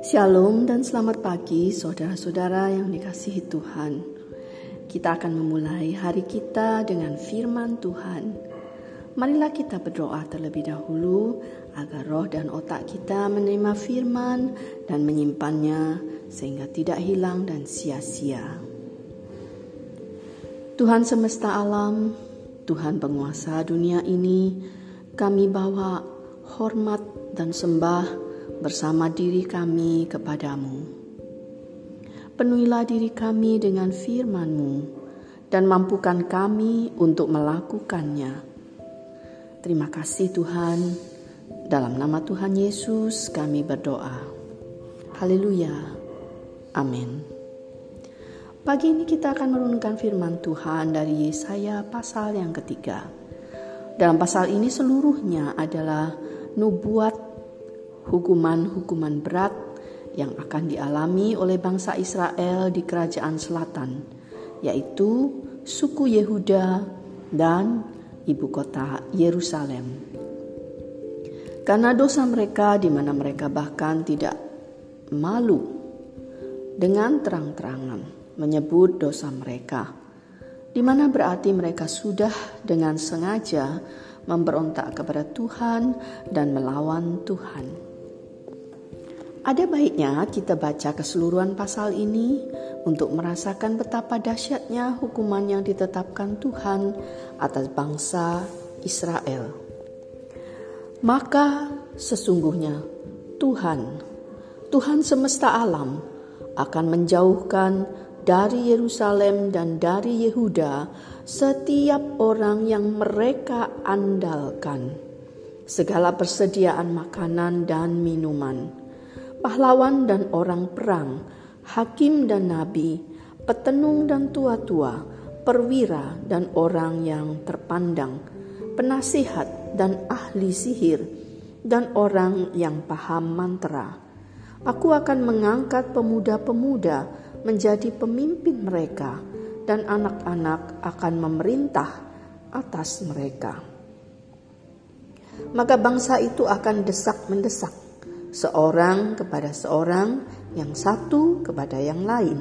Shalom dan selamat pagi saudara-saudara yang dikasihi Tuhan. Kita akan memulai hari kita dengan firman Tuhan. Marilah kita berdoa terlebih dahulu agar roh dan otak kita menerima firman dan menyimpannya sehingga tidak hilang dan sia-sia. Tuhan semesta alam, Tuhan penguasa dunia ini, kami bawa hormat dan sembah bersama diri kami kepadamu. Penuhilah diri kami dengan firman-Mu dan mampukan kami untuk melakukannya. Terima kasih Tuhan. Dalam nama Tuhan Yesus kami berdoa. Haleluya. Amin. Pagi ini kita akan merenungkan firman Tuhan dari Yesaya pasal yang ketiga. Dalam pasal ini seluruhnya adalah nubuat hukuman-hukuman berat yang akan dialami oleh bangsa Israel di kerajaan selatan, yaitu suku Yehuda dan ibu kota Yerusalem. Karena dosa mereka di mana mereka bahkan tidak malu dengan terang-terangan menyebut dosa mereka, di mana berarti mereka sudah dengan sengaja memberontak kepada Tuhan dan melawan Tuhan. Ada baiknya kita baca keseluruhan pasal ini untuk merasakan betapa dahsyatnya hukuman yang ditetapkan Tuhan atas bangsa Israel. Maka sesungguhnya Tuhan, Tuhan semesta alam akan menjauhkan dari Yerusalem dan dari Yehuda setiap orang yang mereka andalkan, segala persediaan makanan dan minuman pahlawan dan orang perang, hakim dan nabi, petenung dan tua-tua, perwira dan orang yang terpandang, penasihat dan ahli sihir, dan orang yang paham mantra. Aku akan mengangkat pemuda-pemuda menjadi pemimpin mereka, dan anak-anak akan memerintah atas mereka. Maka bangsa itu akan desak-mendesak seorang kepada seorang, yang satu kepada yang lain.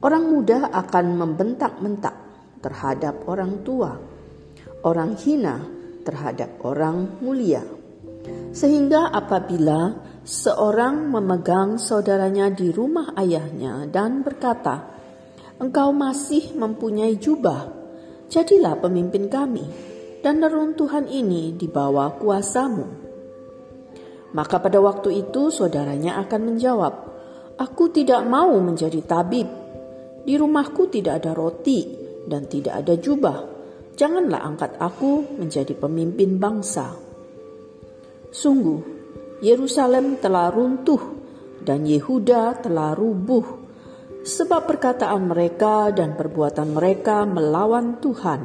Orang muda akan membentak-bentak terhadap orang tua, orang hina terhadap orang mulia. Sehingga apabila seorang memegang saudaranya di rumah ayahnya dan berkata, "Engkau masih mempunyai jubah, jadilah pemimpin kami, dan neruntuhan ini di bawah kuasamu." Maka pada waktu itu saudaranya akan menjawab, Aku tidak mau menjadi tabib. Di rumahku tidak ada roti dan tidak ada jubah. Janganlah angkat aku menjadi pemimpin bangsa. Sungguh, Yerusalem telah runtuh dan Yehuda telah rubuh sebab perkataan mereka dan perbuatan mereka melawan Tuhan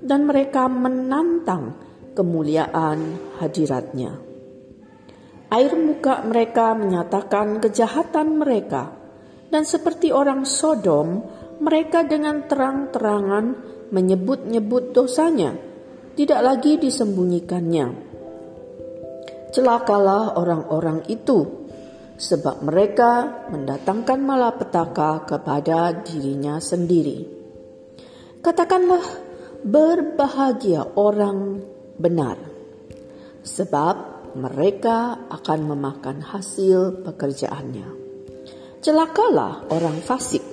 dan mereka menantang kemuliaan hadiratnya. Air muka mereka menyatakan kejahatan mereka, dan seperti orang Sodom, mereka dengan terang-terangan menyebut-nyebut dosanya, tidak lagi disembunyikannya. Celakalah orang-orang itu, sebab mereka mendatangkan malapetaka kepada dirinya sendiri. Katakanlah, berbahagia orang benar, sebab mereka akan memakan hasil pekerjaannya. Celakalah orang fasik,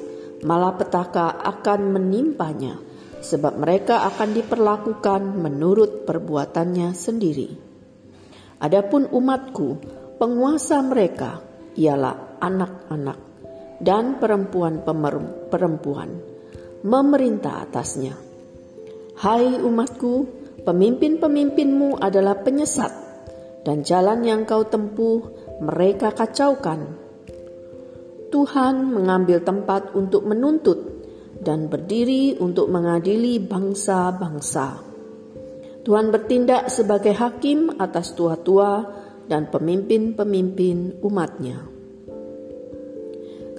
malapetaka akan menimpanya, sebab mereka akan diperlakukan menurut perbuatannya sendiri. Adapun umatku, penguasa mereka ialah anak-anak dan perempuan-perempuan memerintah atasnya. Hai umatku, pemimpin-pemimpinmu adalah penyesat dan jalan yang kau tempuh mereka kacaukan. Tuhan mengambil tempat untuk menuntut dan berdiri untuk mengadili bangsa-bangsa. Tuhan bertindak sebagai hakim atas tua-tua dan pemimpin-pemimpin umatnya.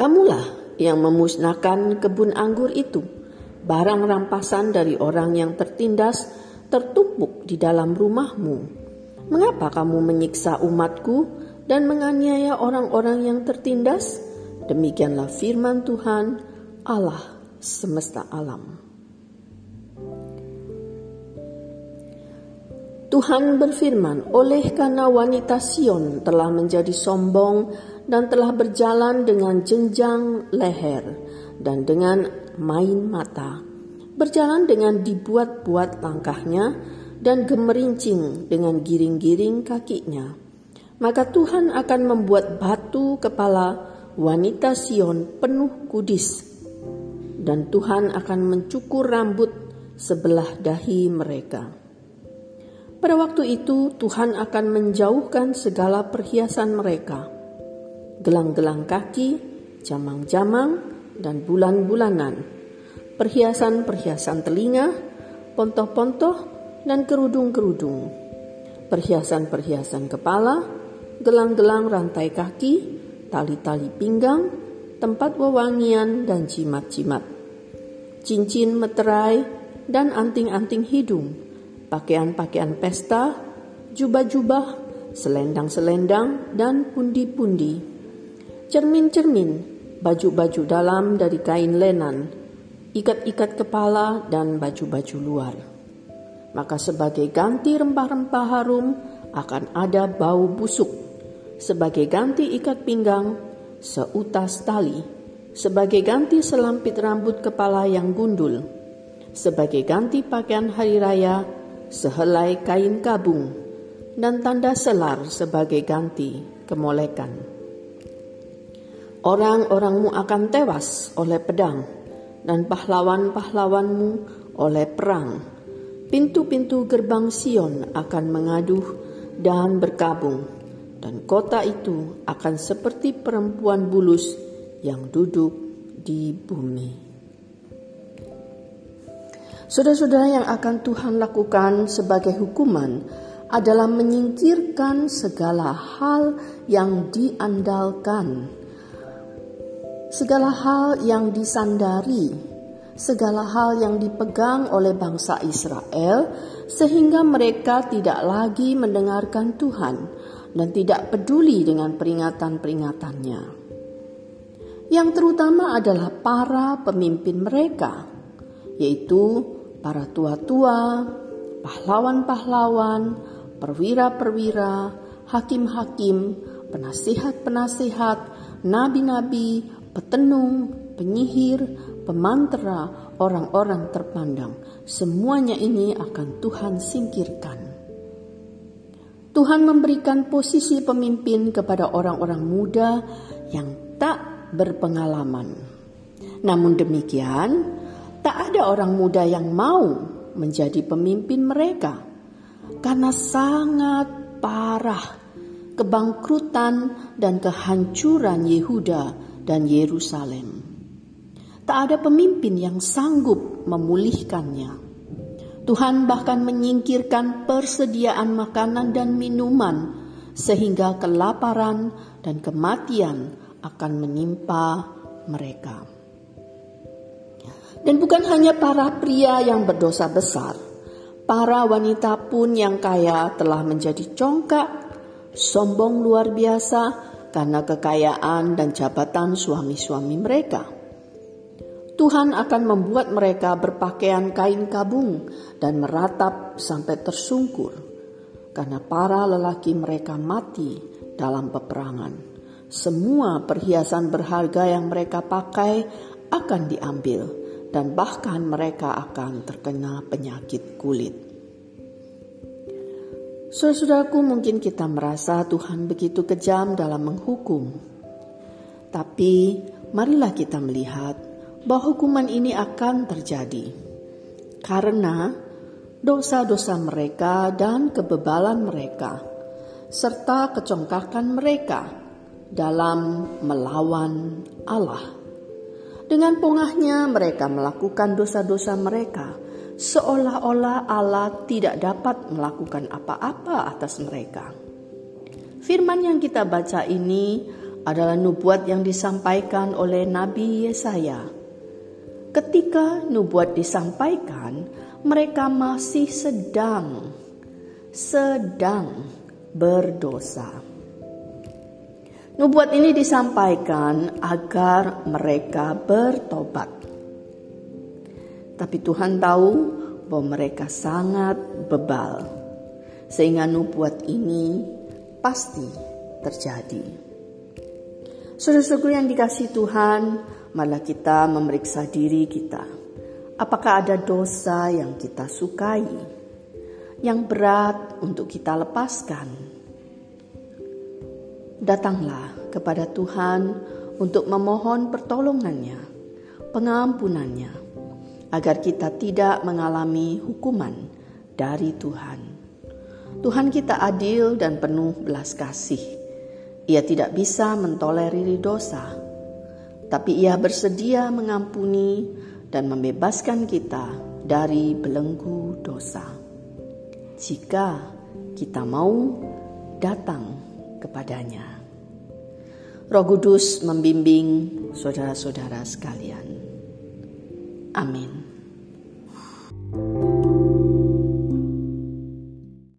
Kamulah yang memusnahkan kebun anggur itu, barang rampasan dari orang yang tertindas tertumpuk di dalam rumahmu Mengapa kamu menyiksa umatku dan menganiaya orang-orang yang tertindas? Demikianlah firman Tuhan Allah semesta alam. Tuhan berfirman, oleh karena wanita Sion telah menjadi sombong dan telah berjalan dengan jenjang leher dan dengan main mata, berjalan dengan dibuat-buat langkahnya dan gemerincing dengan giring-giring kakinya. Maka Tuhan akan membuat batu kepala wanita Sion penuh kudis, dan Tuhan akan mencukur rambut sebelah dahi mereka. Pada waktu itu Tuhan akan menjauhkan segala perhiasan mereka, gelang-gelang kaki, jamang-jamang, dan bulan-bulanan, perhiasan-perhiasan telinga, pontoh-pontoh, dan kerudung-kerudung, perhiasan-perhiasan kepala, gelang-gelang rantai kaki, tali-tali pinggang, tempat wewangian dan jimat-jimat, cincin meterai, dan anting-anting hidung, pakaian-pakaian pesta, jubah-jubah, selendang-selendang, dan pundi-pundi. Cermin-cermin, baju-baju dalam dari kain lenan, ikat-ikat kepala, dan baju-baju luar. Maka sebagai ganti rempah-rempah harum akan ada bau busuk. Sebagai ganti ikat pinggang, seutas tali. Sebagai ganti selampit rambut kepala yang gundul. Sebagai ganti pakaian hari raya, sehelai kain kabung, dan tanda selar sebagai ganti kemolekan. Orang-orangmu akan tewas oleh pedang, dan pahlawan-pahlawanmu oleh perang. Pintu-pintu gerbang Sion akan mengaduh dan berkabung, dan kota itu akan seperti perempuan bulus yang duduk di bumi. Saudara-saudara yang akan Tuhan lakukan sebagai hukuman adalah menyingkirkan segala hal yang diandalkan, segala hal yang disandari, segala hal yang dipegang oleh bangsa Israel, sehingga mereka tidak lagi mendengarkan Tuhan dan tidak peduli dengan peringatan-peringatannya. Yang terutama adalah para pemimpin mereka, yaitu para tua-tua, pahlawan-pahlawan, perwira-perwira, hakim-hakim, penasihat-penasihat, nabi-nabi, petenung, penyihir, pemantera, orang-orang terpandang. Semuanya ini akan Tuhan singkirkan. Tuhan memberikan posisi pemimpin kepada orang-orang muda yang tak berpengalaman. Namun demikian, tak ada orang muda yang mau menjadi pemimpin mereka karena sangat parah kebangkrutan dan kehancuran Yehuda dan Yerusalem. Tak ada pemimpin yang sanggup memulihkannya. Tuhan bahkan menyingkirkan persediaan makanan dan minuman sehingga kelaparan dan kematian akan menimpa mereka. Dan bukan hanya para pria yang berdosa besar, para wanita pun yang kaya telah menjadi congkak, sombong luar biasa karena kekayaan dan jabatan suami-suami mereka. Tuhan akan membuat mereka berpakaian kain kabung dan meratap sampai tersungkur, karena para lelaki mereka mati dalam peperangan. Semua perhiasan berharga yang mereka pakai akan diambil dan bahkan mereka akan terkena penyakit kulit. Saudaraku, mungkin kita merasa Tuhan begitu kejam dalam menghukum. Tapi marilah kita melihat bahwa hukuman ini akan terjadi. Karena dosa-dosa mereka dan kebebalan mereka serta kecongkakan mereka dalam melawan Allah. Dengan pongahnya mereka melakukan dosa-dosa mereka, seolah-olah Allah tidak dapat melakukan apa-apa atas mereka. Firman yang kita baca ini adalah nubuat yang disampaikan oleh Nabi Yesaya. Ketika nubuat disampaikan, mereka masih sedang sedang berdosa. Nubuat ini disampaikan agar mereka bertobat. Tapi Tuhan tahu bahwa mereka sangat bebal, sehingga nubuat ini pasti terjadi. Saudara-saudara yang dikasih Tuhan, malah kita memeriksa diri kita. Apakah ada dosa yang kita sukai, yang berat untuk kita lepaskan? Datanglah kepada Tuhan untuk memohon pertolongannya, pengampunannya, agar kita tidak mengalami hukuman dari Tuhan. Tuhan kita adil dan penuh belas kasih. Ia tidak bisa mentolerir dosa, tapi ia bersedia mengampuni dan membebaskan kita dari belenggu dosa. Jika kita mau datang kepadanya. Roh Kudus membimbing saudara-saudara sekalian. Amin.